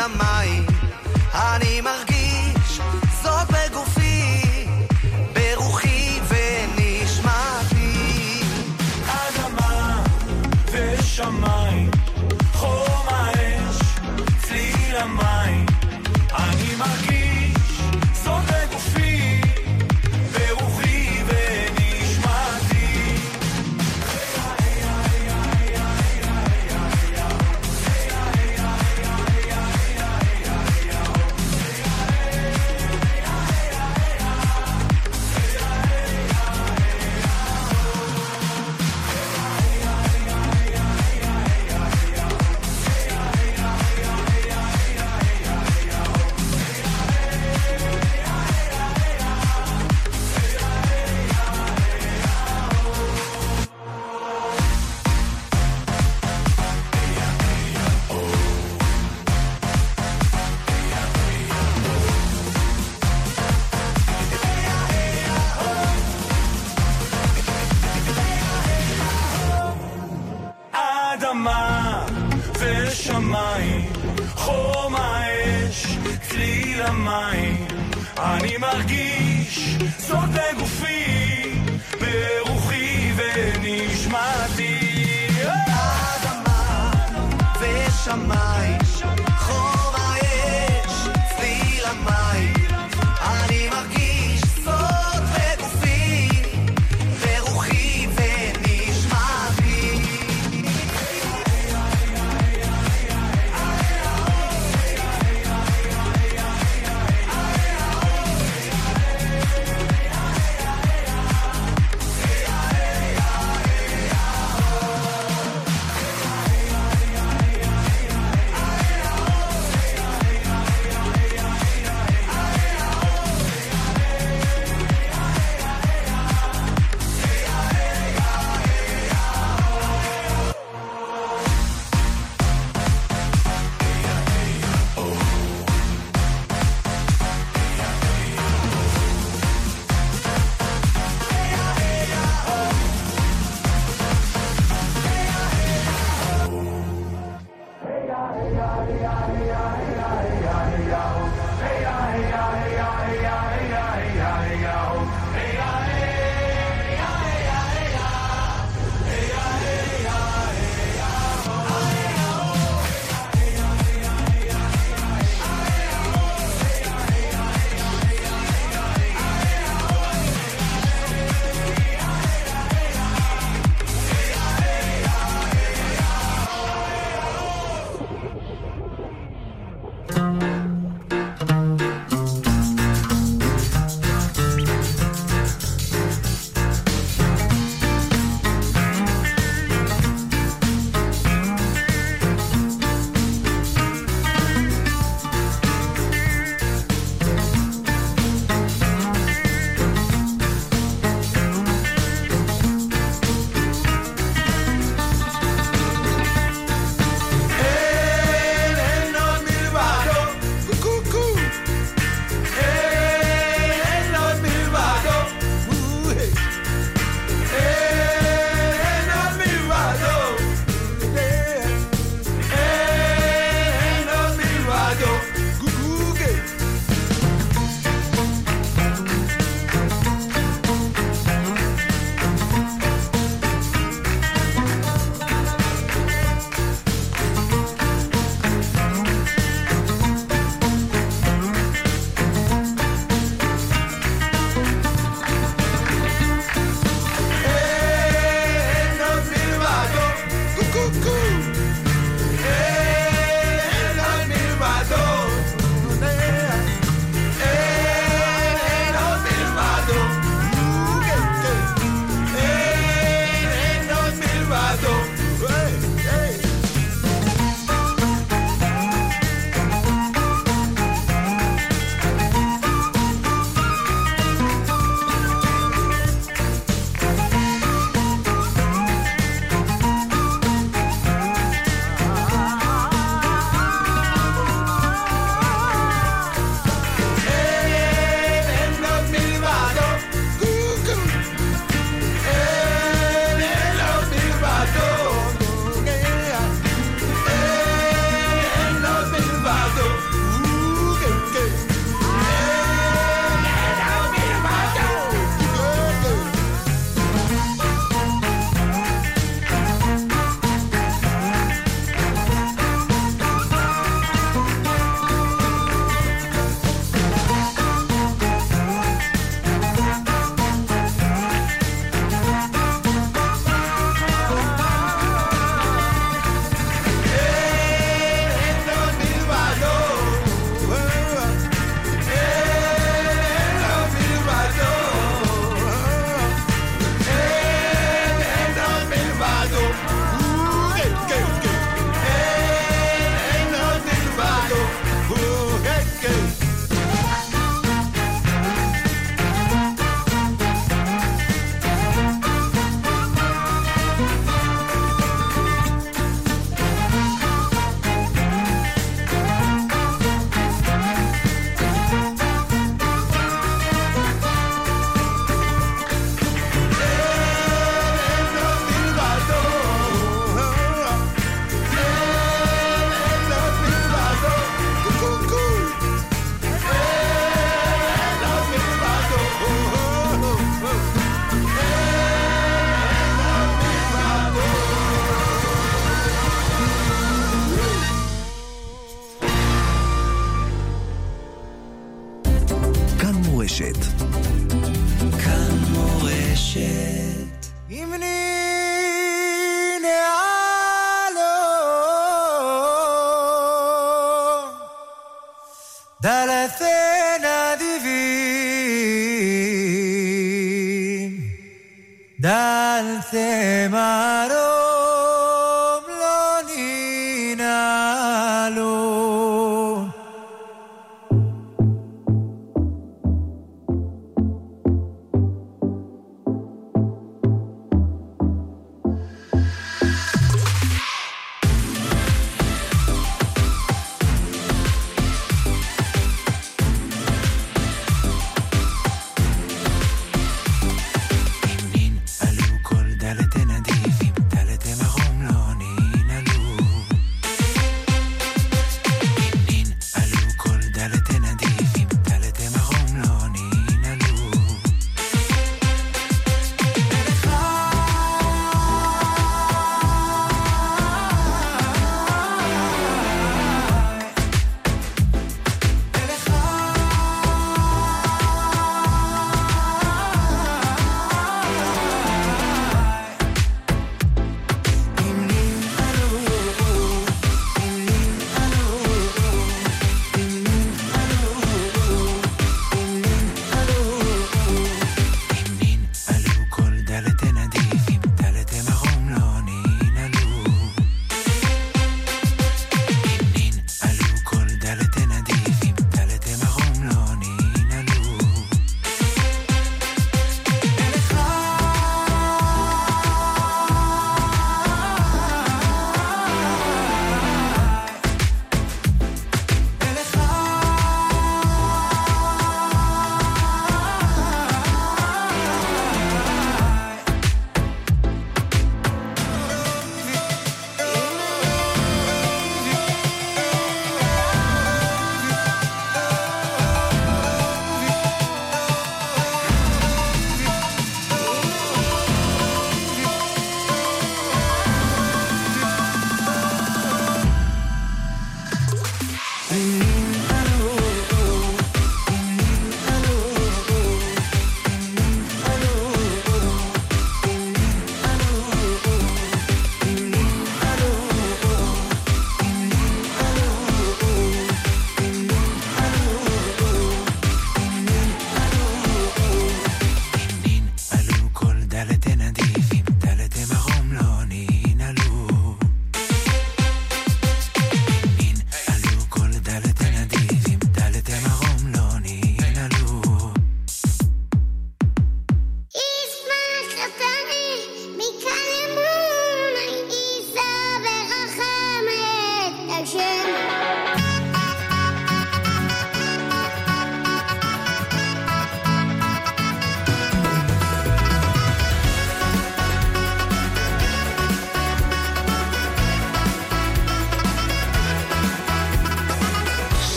המים, אני מרגיש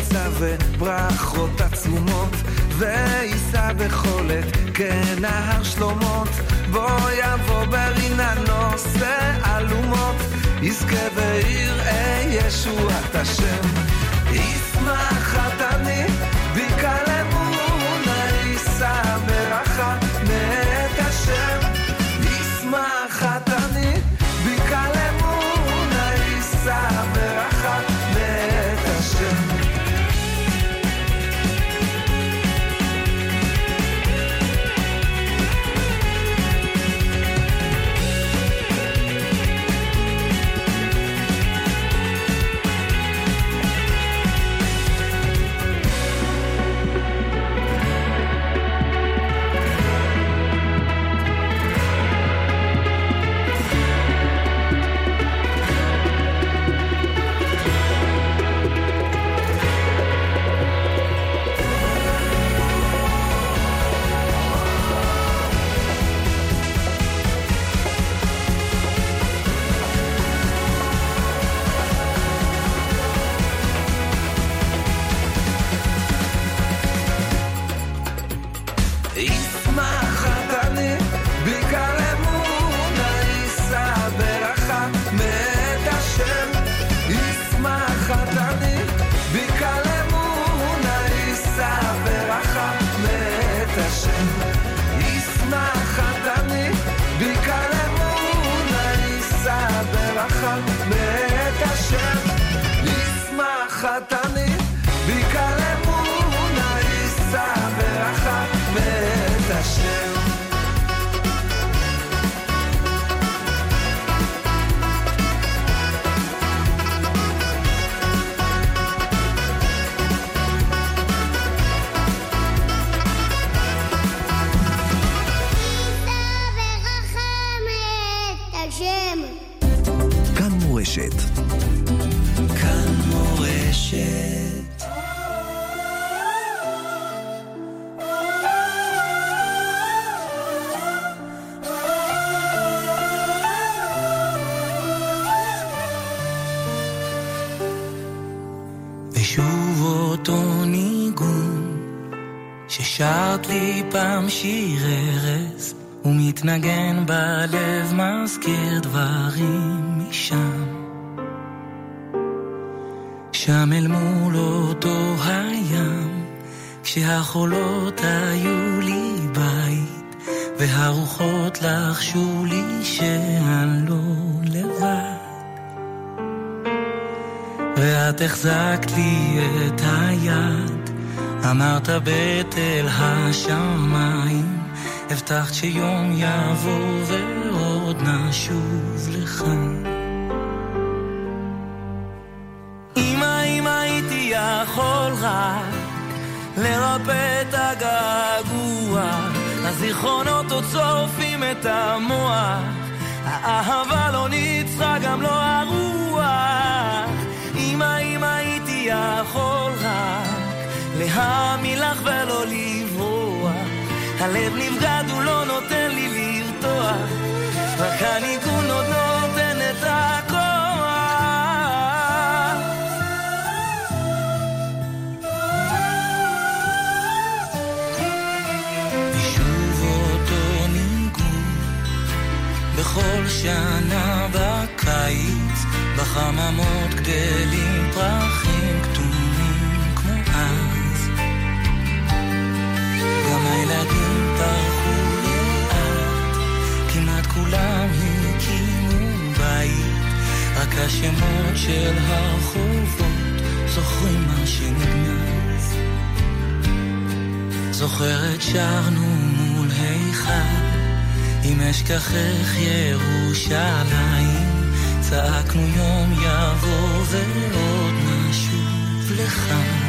בצע וברכות עצומות, וייסע בכל עת כנהר כן, שלומות, בוא יבוא ברינה נושא אלומות, יזכה ויראה ישועת השם, ישמח אתה out. אל מול אותו הים כשהחולות היו לי בית והרוחות לחשו לי שאני לא לבד. ואת החזקת לי את היד אמרת בתל השמיים הבטחת שיום יבוא ועוד נשוב לכאן יכול רק לרפא את הגעגוע, הזיכרונות עוד שורפים את המוח, האהבה לא ניצחה גם לא הרוח. אמא, אם הייתי יכול רק להאמין לך ולא לברוח, הלב נבגד הוא לא נותן לי לרתוח, רק הניגון השמות של הרחובות זוכרים מה שנגנז? זוכרת שרנו מול היכל אם אשכחך ירושלים. צעקנו יום יבוא ועוד נשוב לכאן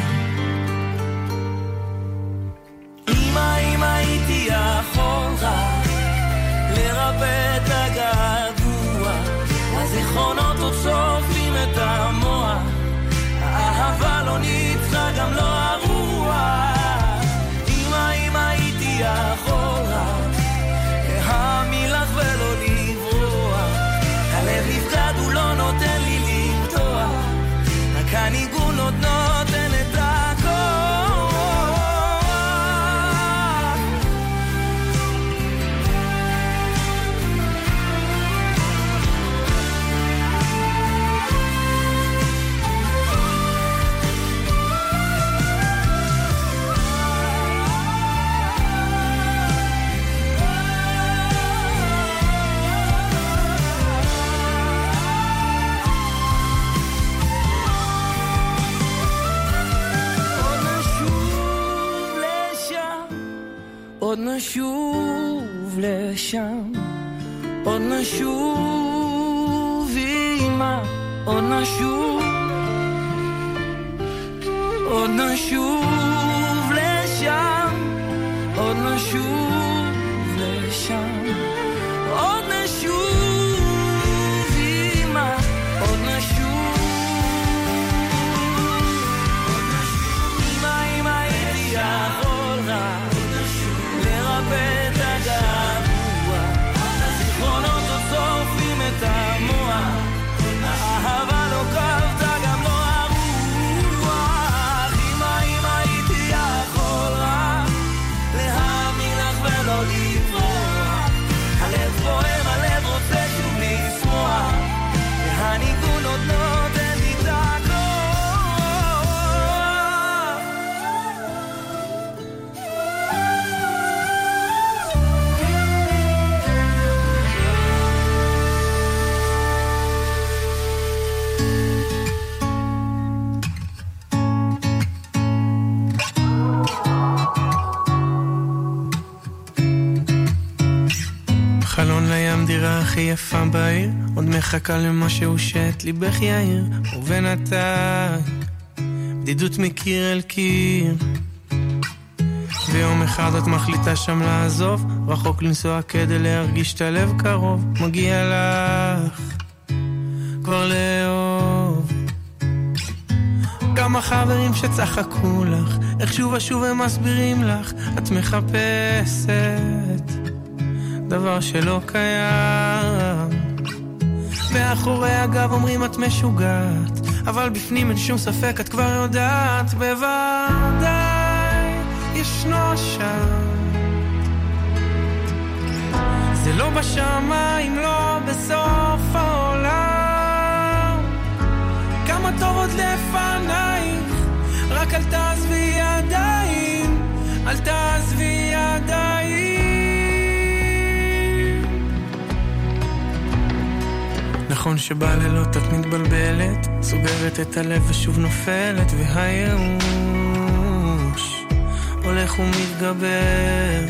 לשם, עוד נשוב אמא, עוד נשוב, עוד נשוב מחכה למשהו שאת ליבך יאיר, ובינתיים בדידות מקיר אל קיר. ויום אחד את מחליטה שם לעזוב, רחוק לנסוע כדי להרגיש את הלב קרוב, מגיע לך כבר לאהוב. כמה חברים שצחקו לך, איך שוב ושוב הם מסבירים לך, את מחפשת דבר שלא קיים. מאחורי הגב אומרים את משוגעת, אבל בפנים אין שום ספק, את כבר יודעת, בוודאי ישנו שם. זה לא בשמיים, לא בסוף העולם. כמה טוב עוד לפנייך, רק אל תעזבי ידיים, אל תעזבי ידיים. נכון שבלילות את מתבלבלת, סוגרת את הלב ושוב נופלת, והייאוש הולך ומתגבר.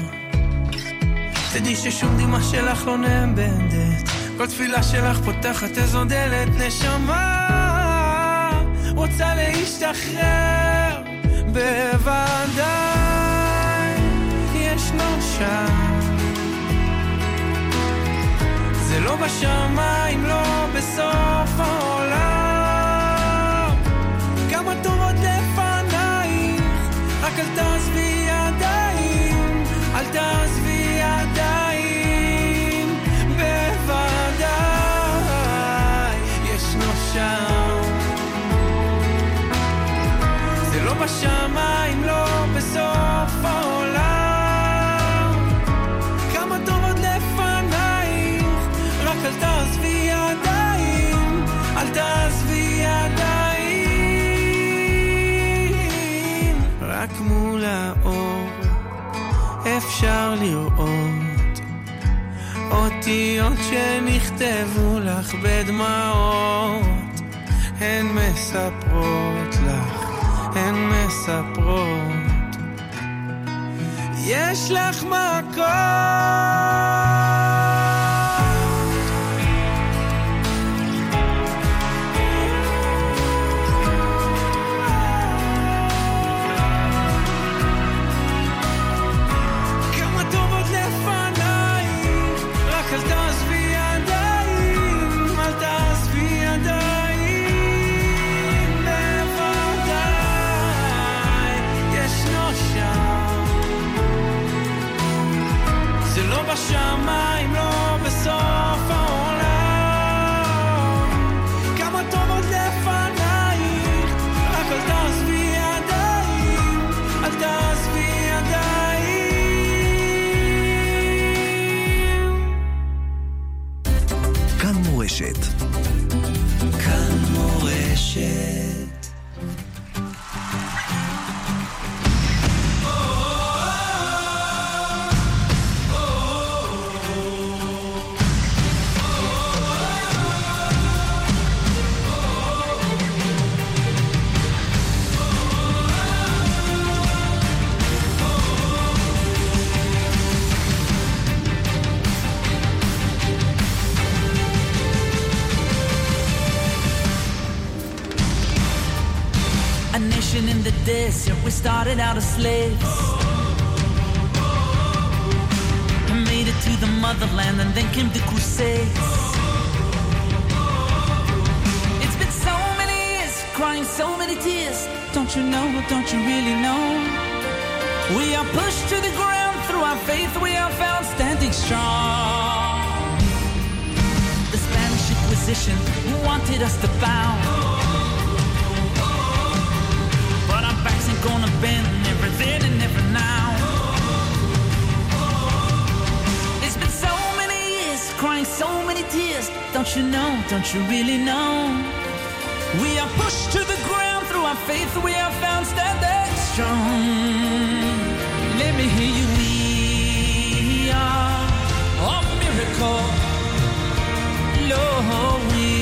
תדעי ששום דמעה שלך לא נאבדת, כל תפילה שלך פותחת איזו דלת, נשמה רוצה להשתחרר, בוודאי ישנו שם. זה לא בשמיים, לא בסוף העולם. כמה טובות לפנייך, רק אל תעזבי ידיים, אל תעזבי ידיים, בוודאי ישנו שם. זה לא בשמיים, שנכתבו לך בדמעות. הן מספרות לך, הן מספרות. יש לך מקום. Nation in we started out as slaves. Made it to the motherland, and then came the crusades. It's been so many years, crying so many tears. Don't you know, don't you really know? We are pushed to the ground through our faith, we are found standing strong. The Spanish Inquisition wanted us to bow. Gonna bend, never then and never now. It's been so many years, crying so many tears. Don't you know, don't you really know? We are pushed to the ground through our faith, we are found standing strong. Let me hear you, we are a miracle. Lord, we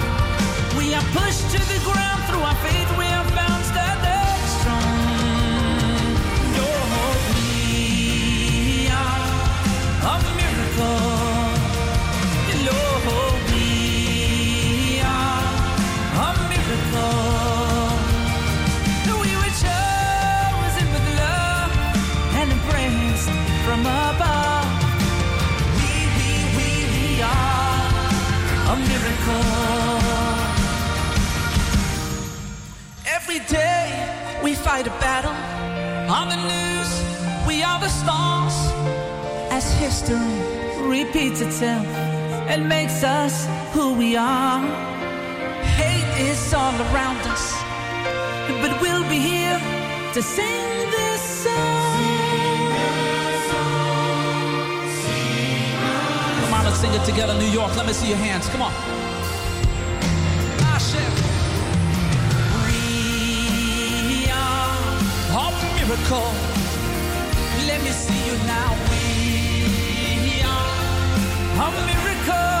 to sing this song. Sing song sing Come on, let's sing it together, New York. Let me see your hands. Come on. Ah, I we are a miracle. Let me see you now. We are a miracle.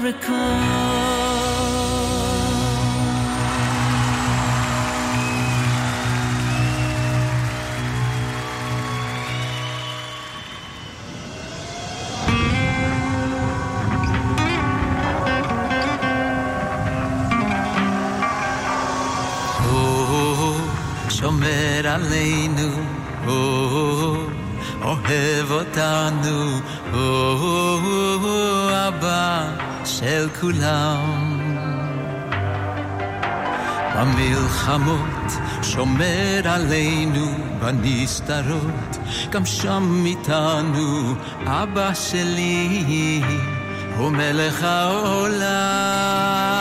miracle. עלינו, אוהב אותנו, אבא של כולם. במלחמות שומר עלינו בנסתרות, גם שם איתנו אבא שלי הוא מלך העולם.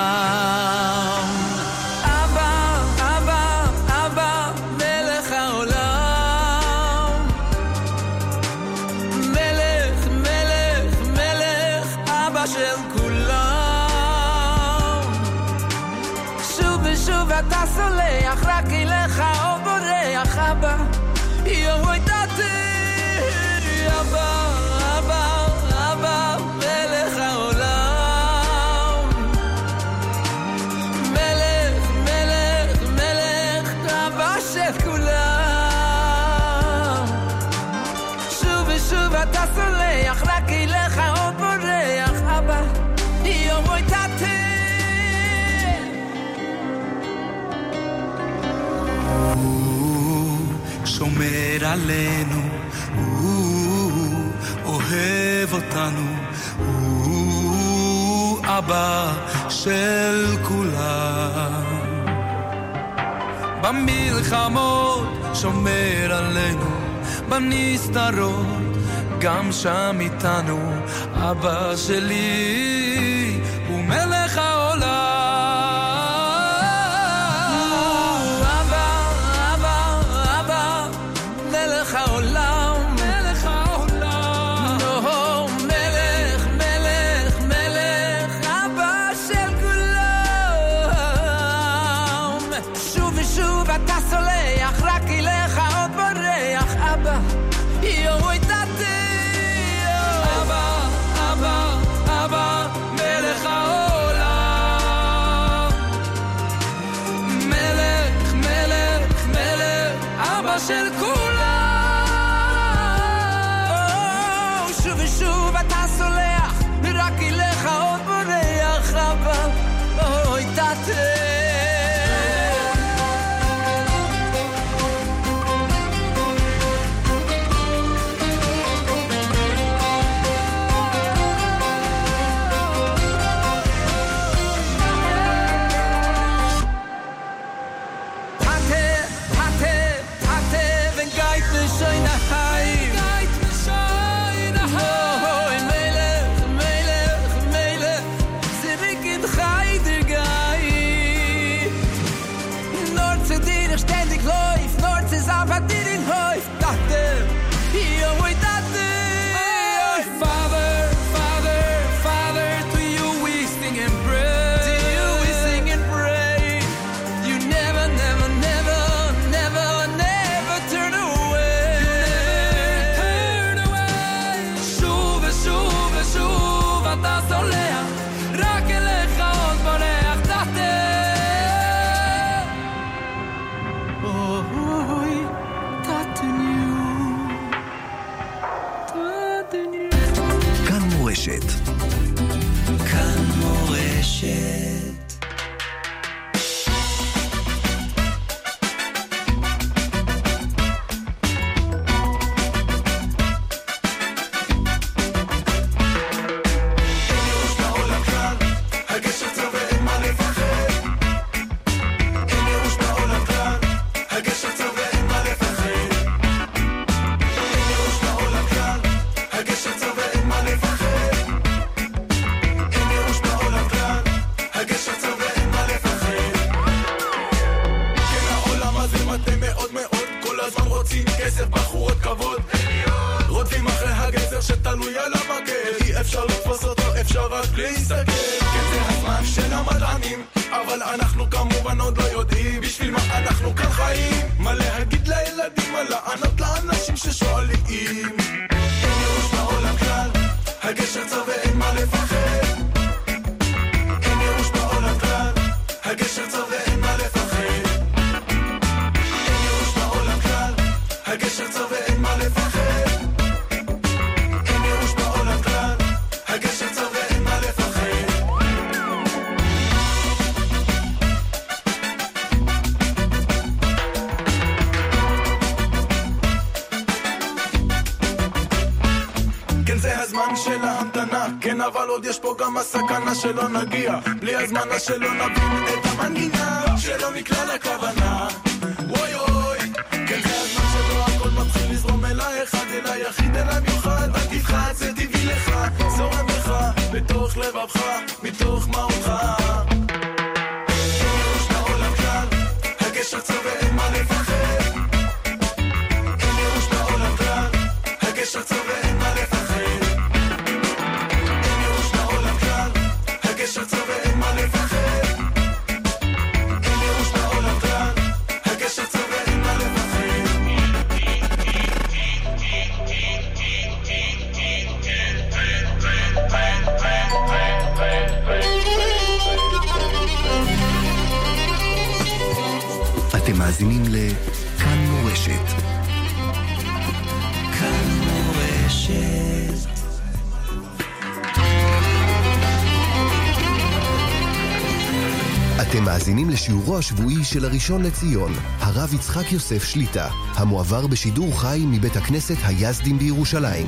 עלינו, הוא אוהב אותנו, הוא אבא של כולם. במלחמות שומר עלינו, בנסתרות גם שם איתנו, אבא שלי. אבל עוד יש פה גם הסכנה שלא נגיע. בלי הזמנה שלא נבין את המנגינה שלא נקלע לכוונה. אוי אוי. כן זה הזמן שלא הכל מתחיל לזרום אל האחד אל היחיד אל המיוחד. אל תפחד זה טבעי לך. זורם לך בתוך לבבך. שיעורו השבועי של הראשון לציון, הרב יצחק יוסף שליטה, המועבר בשידור חי מבית הכנסת היזדים בירושלים.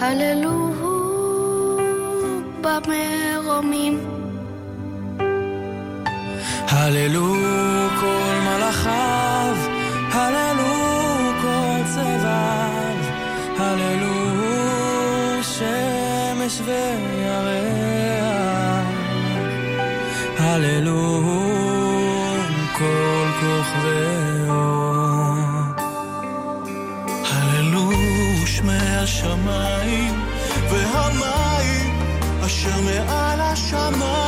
הללוהו במרומים. הללו כל מלאכיו, הללו כל צבעיו, הללו שמש וירח, הללו amor.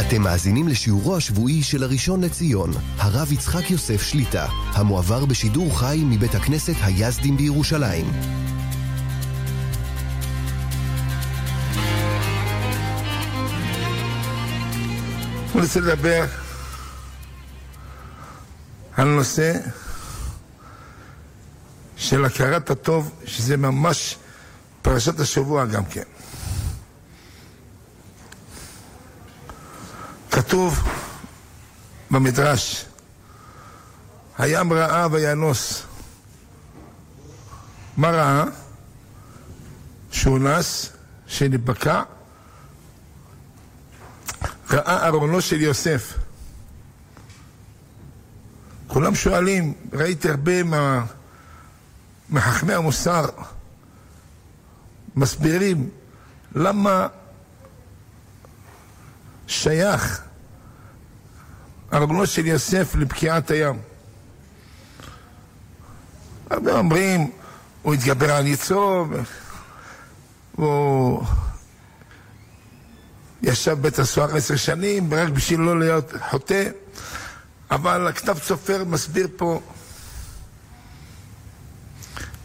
אתם מאזינים לשיעורו השבועי של הראשון לציון, הרב יצחק יוסף שליטה, המועבר בשידור חי מבית הכנסת היזדים בירושלים. אני רוצה לדבר על נושא של הכרת הטוב, שזה ממש פרשת השבוע גם כן. כתוב במדרש, הים ראה וינוס. מה ראה? שהוא נס, שנתבקע, ראה ארונו של יוסף. כולם שואלים, ראיתי הרבה מה, מחכמי המוסר מסבירים למה שייך ארמונו של יוסף לבקיעת הים. הרבה אומרים, הוא התגבר על יצרו, הוא ישב בבית הסוהר עשר שנים, רק בשביל לא להיות חוטא, אבל הכתב סופר מסביר פה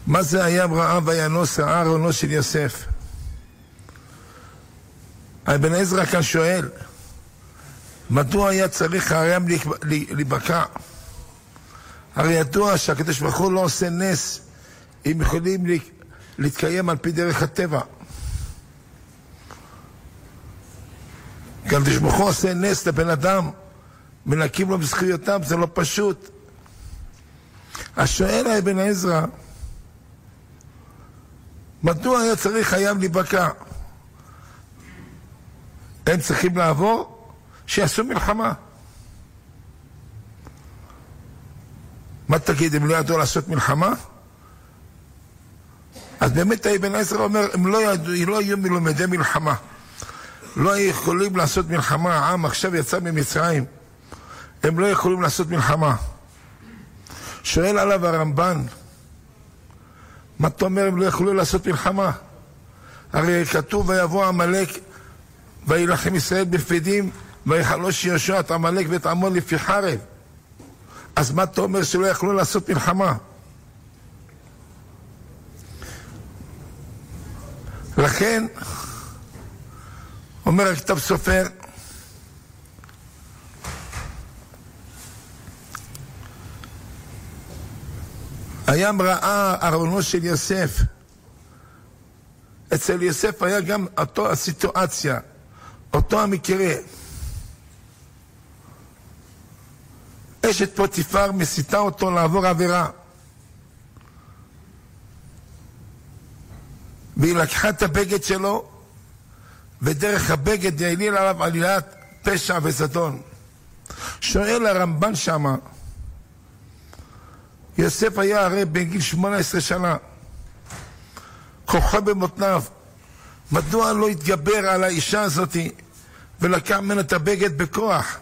מה זה היה רעב וינוס אהרונו של יוסף. אבן עזרא כאן שואל, מדוע היה צריך הים להיבקע? הרי ידוע שהקדוש ברוך הוא לא עושה נס אם יכולים להתקיים על פי דרך הטבע. הקדוש ברוך הוא עושה נס לבן אדם, מנקים לו בזכויותיו, זה לא פשוט. השואל האבן עזרא, מדוע היה צריך הים להיבקע? הם צריכים לעבור, שיעשו מלחמה. מה תגיד, הם לא ידעו לעשות מלחמה? אז באמת האבן עזרא אומר, הם לא, ידעו, לא היו מלומדי מלחמה. לא היו יכולים לעשות מלחמה, העם עכשיו יצא ממצרים. הם לא יכולים לעשות מלחמה. שואל עליו הרמב"ן, מה אתה אומר הם לא יכלו לעשות מלחמה? הרי כתוב ויבוא עמלק וילחם ישראל בפדים ויחלוש יהושע את עמלק ואת עמון לפי חרב. אז מה אתה אומר שלא יכלו לעשות מלחמה? לכן, אומר הכתב סופר, הים ראה ארונו של יוסף. אצל יוסף היה גם אותו הסיטואציה, אותו המקרה. אשת פוטיפר מסיתה אותו לעבור עבירה. והיא לקחה את הבגד שלו, ודרך הבגד העליל עליו עלילת פשע וזדון. שואל הרמב"ן שמה, יוסף היה הרי בן גיל 18 שנה, כוחו במותניו. מדוע לא התגבר על האישה הזאת ולקח ממנו את הבגד בכוח?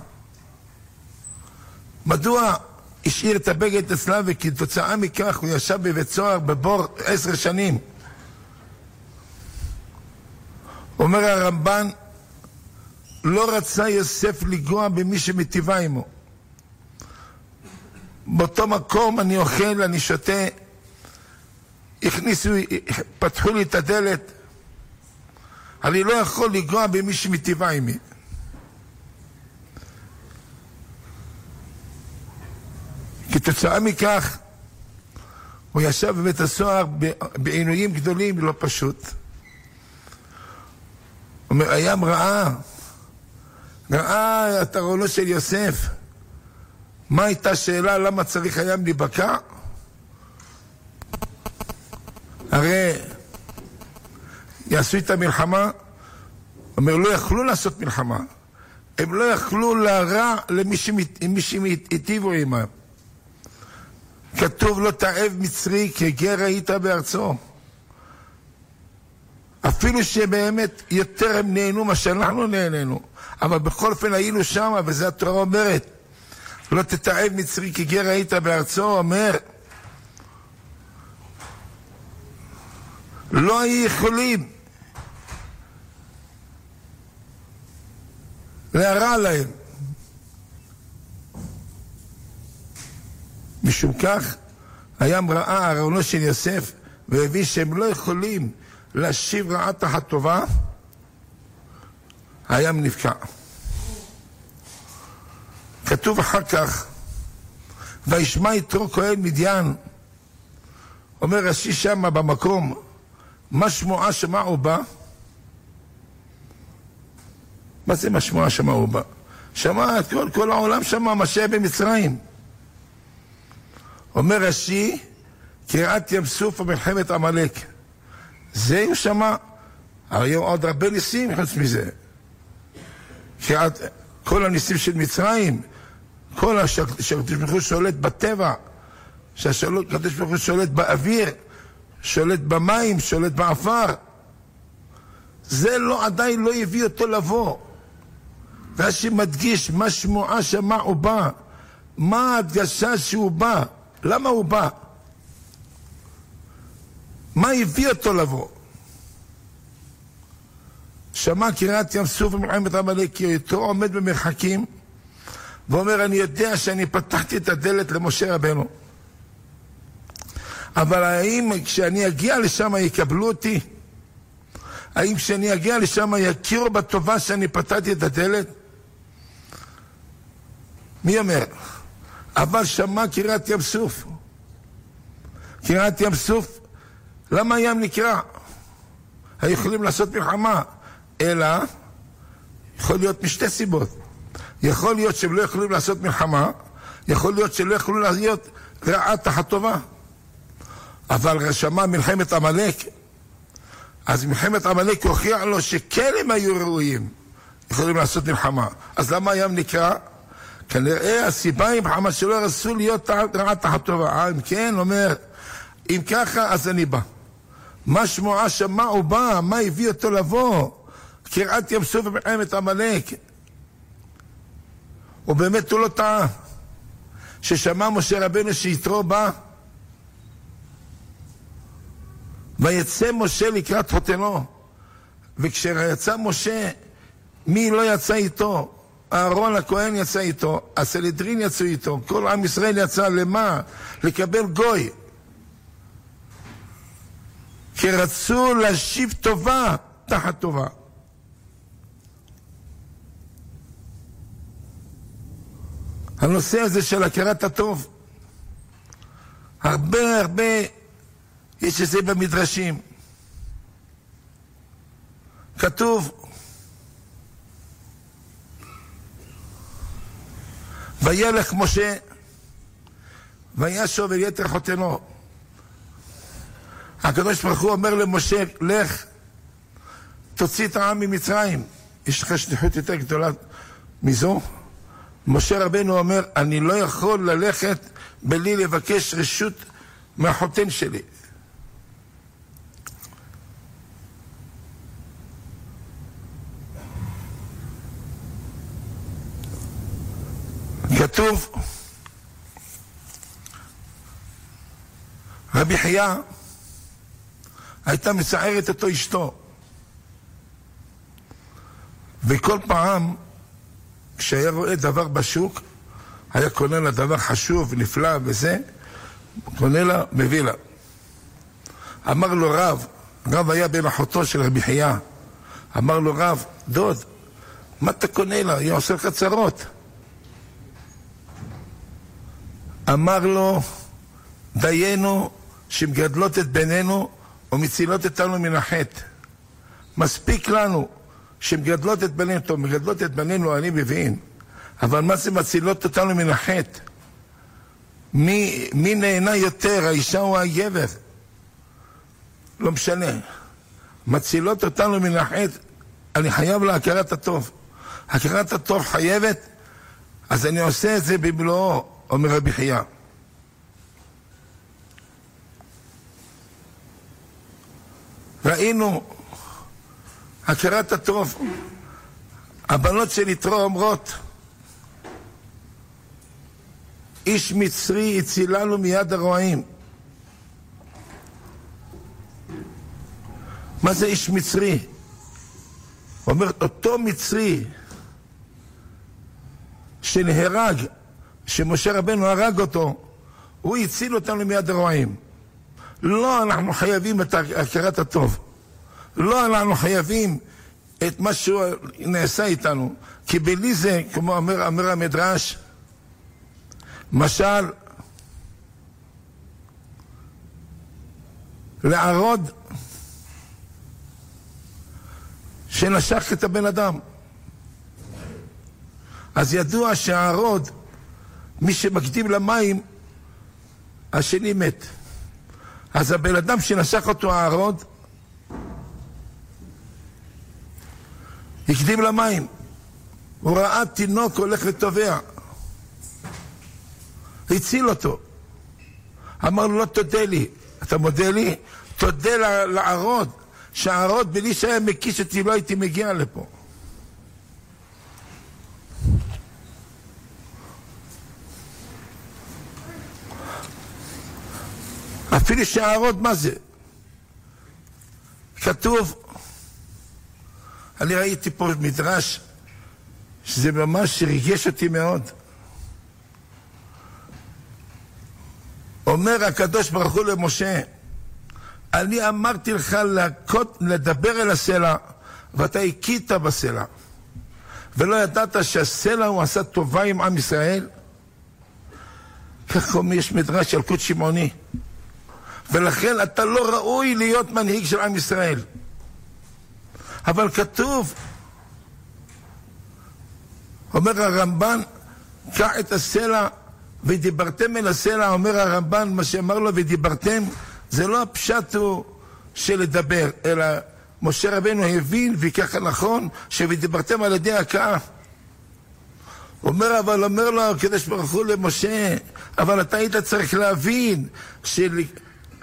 מדוע השאיר את הבגד אצלה וכתוצאה מכך הוא ישב בבית סוהר בבור עשר שנים? אומר הרמב"ן, לא רצה יוסף לגוע במי שמטיבה עמו. באותו מקום אני אוכל, אני שותה, הכניסו, פתחו לי את הדלת, אני לא יכול לגוע במי שמטיבה עמי. כתוצאה מכך, הוא ישב בבית הסוהר בעינויים גדולים, לא פשוט. אומר, הים ראה, ראה את ארונו של יוסף. מה הייתה השאלה למה צריך הים להיבקע? הרי יעשו את המלחמה, אומר, לא יכלו לעשות מלחמה. הם לא יכלו להרע למי שהיטיבו עמם. כתוב לא תאב מצרי כגר היית בארצו. אפילו שבאמת יותר הם נהנו מה שאנחנו נהנינו, אבל בכל אופן היינו שם, וזה התורה אומרת. לא תתעב מצרי כי גר היית בארצו, אומר לא היו יכולים להרע להם. משום כך, הים ראה ארונו של יוסף והבין שהם לא יכולים להשיב רעה תחת טובה, הים נבקע. כתוב אחר כך, וישמע יתרו כהן מדיין, אומר רש"י שמה במקום, מה שמועה שמעו בה? מה זה מה שמועה שמעו בה? שמע כל, כל העולם שמע מה שהיה במצרים. אומר רש"י, קריעת ים סוף ומלחמת עמלק. זה הוא שמע. היו עוד הרבה ניסים חוץ מזה. קריעת, כל הניסים של מצרים, כל שהקדוש ברוך הוא שולט בטבע, שהקדוש ברוך הוא שולט באוויר, שולט במים, שולט בעפר. זה לא, עדיין לא הביא אותו לבוא. רש"י מדגיש מה שמועה שמע הוא בא. מה ההדגשה שהוא בא? למה הוא בא? מה הביא אותו לבוא? שמע קריאת ים סוף ומלחמת עמלק, יתרו עומד במרחקים ואומר, אני יודע שאני פתחתי את הדלת למשה רבנו. אבל האם כשאני אגיע לשם יקבלו אותי? האם כשאני אגיע לשם יכירו בטובה שאני פתחתי את הדלת? מי אומר? אבל שמע קריאת ים סוף. קריאת ים סוף, למה הים נקרע? היו יכולים לעשות מלחמה, אלא יכול להיות משתי סיבות. יכול להיות שהם לא יכולים לעשות מלחמה, יכול להיות שלא יכולים להיות רעה תחת טובה. אבל שמע מלחמת עמלק, אז מלחמת עמלק הוכיח לו שכן הם היו ראויים, יכולים לעשות מלחמה. אז למה הים נקרא? כנראה הסיבה היא מלחמה שלא רצו להיות רעה תחת טובה. אה, אם כן, אומר, אם ככה, אז אני בא. מה שמועה שמע הוא בא, מה הביא אותו לבוא? קריעת ים סוף ומלחמת עמלק. ובאמת הוא לא טעה. ששמע משה רבנו שיתרו בא, ויצא משה לקראת חותנו. וכשיצא משה, מי לא יצא איתו? אהרון הכהן יצא איתו, הסנהדרין יצאו איתו, כל עם ישראל יצא למה? לקבל גוי. כי רצו להשיב טובה תחת טובה. הנושא הזה של הכרת הטוב, הרבה הרבה יש את זה במדרשים. כתוב, וילך משה וישוב אל יתר חותנו. הקדוש ברוך הוא אומר למשה, לך, תוציא את העם ממצרים. יש לך שליחות יותר גדולה מזו? משה רבנו אומר, אני לא יכול ללכת בלי לבקש רשות מהחותן שלי. כתוב, רבי חייא הייתה מצערת אותו אשתו. וכל פעם כשהיה רואה דבר בשוק, היה קונה לה דבר חשוב, נפלא וזה, קונה לה, מביא לה. אמר לו רב, רב היה בן אחותו של רבי חייא, אמר לו רב, דוד, מה אתה קונה לה? היא עושה לך צרות. אמר לו, דיינו שמגדלות את בנינו ומצילות אותנו מן החטא. מספיק לנו שמגדלות את בנינו, טוב, מגדלות את בנינו אני מבין, אבל מה זה מצילות אותנו מן החטא? מי, מי נהנה יותר, האישה או הגבר? לא משנה. מצילות אותנו מן החטא, אני חייב להכרת הטוב. הכרת הטוב חייבת, אז אני עושה את זה במלואו, אומר רבי חייא. ראינו הכרת הטוב. הבנות של יתרו אומרות, איש מצרי הצילנו מיד הרועים. מה זה איש מצרי? אומר, אותו מצרי שנהרג, שמשה רבנו הרג אותו, הוא הציל אותנו מיד הרועים. לא, אנחנו חייבים את הכרת הטוב. לא אנחנו חייבים את מה שנעשה איתנו, כי בלי זה, כמו אומר, אומר המדרש, משל לערוד שנשך את הבן אדם. אז ידוע שהערוד, מי שמקדים למים, השני מת. אז הבן אדם שנשך אותו הערוד, הקדים למים. הוא ראה תינוק הולך וטובע. הציל אותו. אמר לו, לא תודה לי. אתה מודה לי? תודה לערוד, שהערוד בלי שהיה מקיש אותי לא הייתי מגיע לפה. אפילו שערות, מה זה? כתוב, אני ראיתי פה מדרש שזה ממש ריגש אותי מאוד. אומר הקדוש ברוך הוא למשה, אני אמרתי לך להכות, לדבר אל הסלע, ואתה הכית בסלע. ולא ידעת שהסלע הוא עשה טובה עם עם ישראל? כך אומר, יש מדרש על קוד שמעוני. ולכן אתה לא ראוי להיות מנהיג של עם ישראל. אבל כתוב, אומר הרמב"ן, קח את הסלע ודיברתם אל הסלע, אומר הרמב"ן, מה שאמר לו ודיברתם, זה לא הפשט הוא של לדבר, אלא משה רבנו הבין, וככה נכון, ש"ודיברתם על ידי הכאה". אומר, אבל אומר לו הקדוש ברוך הוא למשה, אבל אתה היית צריך להבין, של...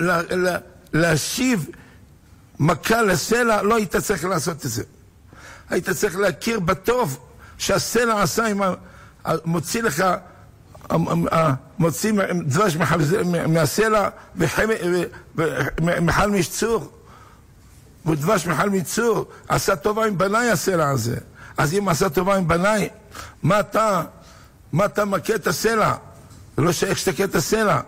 לה, לה, להשיב מכה לסלע, לא היית צריך לעשות את זה. היית צריך להכיר בטוב שהסלע עשה עם ה... מוציא לך, מוציא דבש מהסלע ומחל משצור. ודבש מחל מצור, עשה טובה עם בניי הסלע הזה. אז אם עשה טובה עם בניי, מה אתה, מה אתה מכה את הסלע? לא שייך שתכה את הסלע.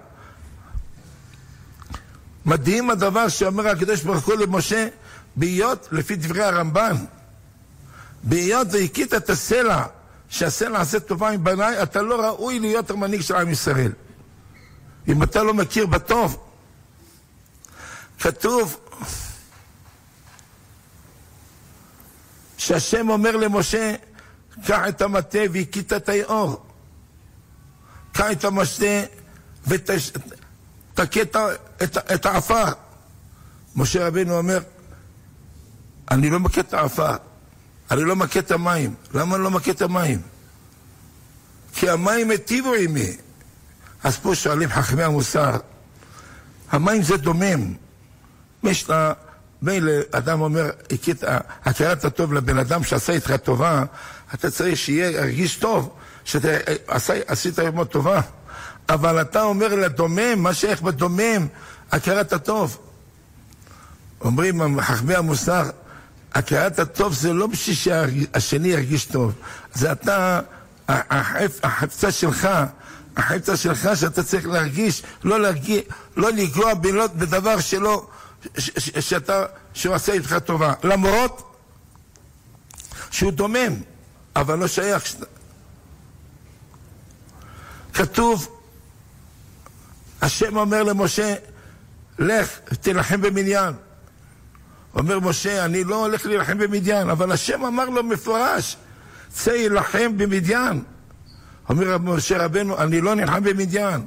מדהים הדבר שאומר הקדוש ברוך הוא למשה, בהיות, לפי דברי הרמב"ן, בהיות והכית את הסלע, שהסלע עשה טובה עם בניי, אתה לא ראוי להיות המנהיג של עם ישראל. אם אתה לא מכיר בטוב. כתוב שהשם אומר למשה, קח את המטה והכית את היאור. קח את המטה ותכה את, העפר. משה רבנו אומר, אני לא מכה את העפר, אני לא מכה את המים. למה אני לא מכה את המים? כי המים היטיבו עימי. אז פה שואלים חכמי המוסר, המים זה דומם. יש לה... מילא אדם אומר, הכרת הטוב לבן אדם שעשה איתך טובה, אתה צריך שיהיה, ירגיש טוב, שעשית עמו טובה. אבל אתה אומר לדומם, מה שייך בדומם, הכרת הטוב. אומרים חכמי המוסר, הכרת הטוב זה לא בשביל שהשני ירגיש טוב, זה אתה, החפצה שלך, החפצה שלך שאתה צריך להרגיש, לא, להרגיש, לא לגרוע בדבר שלא... שאתה, שהוא עשה איתך טובה, למרות שהוא דומם, אבל לא שייך. כתוב, השם אומר למשה, לך, תילחם במניין. אומר משה, אני לא הולך להילחם במדיין, אבל השם אמר לו מפורש, צא יילחם במדיין. אומר משה רבנו, אני לא נלחם במדיין,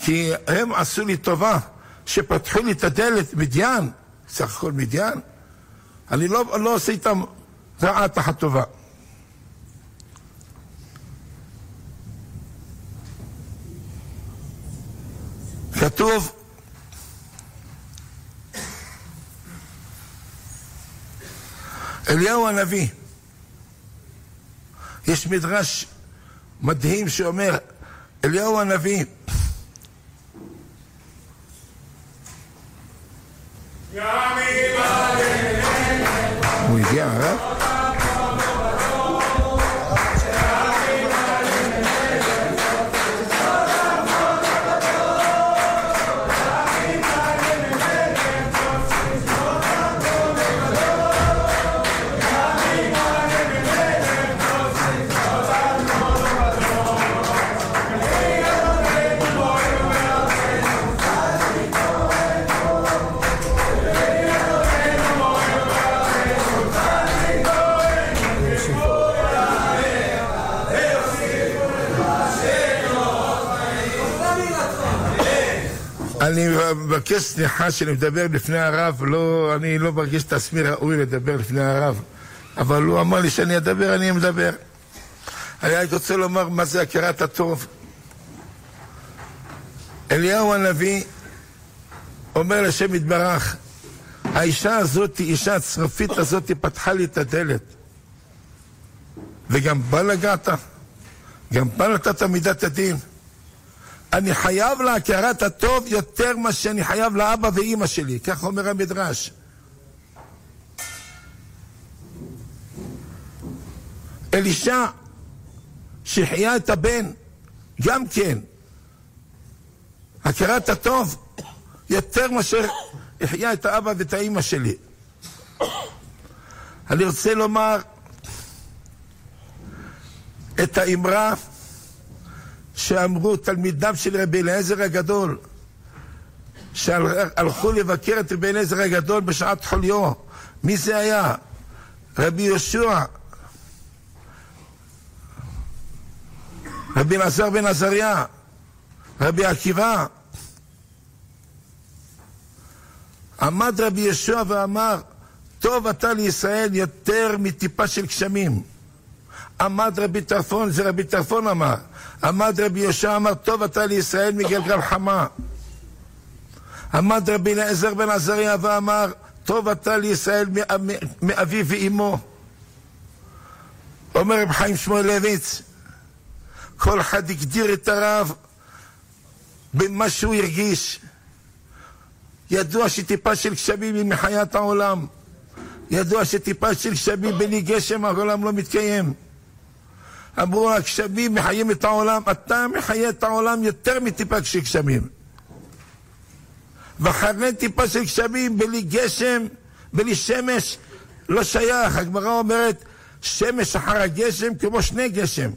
כי הם עשו לי טובה. שפתחו לי את הדלת, מדיין, סך הכל מדיין, אני לא, לא עושה איתם רעה תחת טובה. כתוב אליהו הנביא, יש מדרש מדהים שאומר, אליהו הנביא הוא הגיע, אה? מבקש סליחה שאני מדבר לפני הרב, לא, אני לא מרגיש את עצמי ראוי לדבר לפני הרב, אבל הוא אמר לי שאני אדבר, אני מדבר. אני רק רוצה לומר מה זה הכרת הטוב. אליהו הנביא אומר לשם יתברך, האישה הזאת, אישה הצרפית הזאת, פתחה לי את הדלת. וגם בה לגעת, גם בה נתת מידת הדין. אני חייב להכרת הטוב יותר ממה שאני חייב לאבא ואימא שלי, כך אומר המדרש. אלישע, שהחיה את הבן, גם כן, הכרת הטוב יותר מאשר החיה את האבא ואת האימא שלי. אני רוצה לומר את האמרה שאמרו תלמידיו של רבי אליעזר הגדול, שהלכו לבקר את רבי אליעזר הגדול בשעת חוליו. מי זה היה? רבי יהושע, רבי אלעזר בן עזריה, רבי עקיבא. עמד רבי יהושע ואמר, טוב אתה לישראל יותר מטיפה של גשמים. עמד רבי טרפון, זה רבי טרפון אמר, עמד רבי יהושע אמר, טוב אתה לישראל מגלגל חמה. עמד רבי אליעזר בן עזריה ואמר, טוב אתה לישראל מאביו ואימו. אומר רב חיים שמואלביץ, כל אחד הגדיר את הרב במה שהוא הרגיש. ידוע שטיפה של גשמים היא מחיית העולם. ידוע שטיפה של גשמים בלי גשם העולם לא מתקיים. אמרו הגשמים מחיים את העולם, אתה מחיה את העולם יותר מטיפה של גשמים. ואחרי טיפה של גשמים בלי גשם, בלי שמש, לא שייך. הגמרא אומרת, שמש אחר הגשם כמו שני גשם.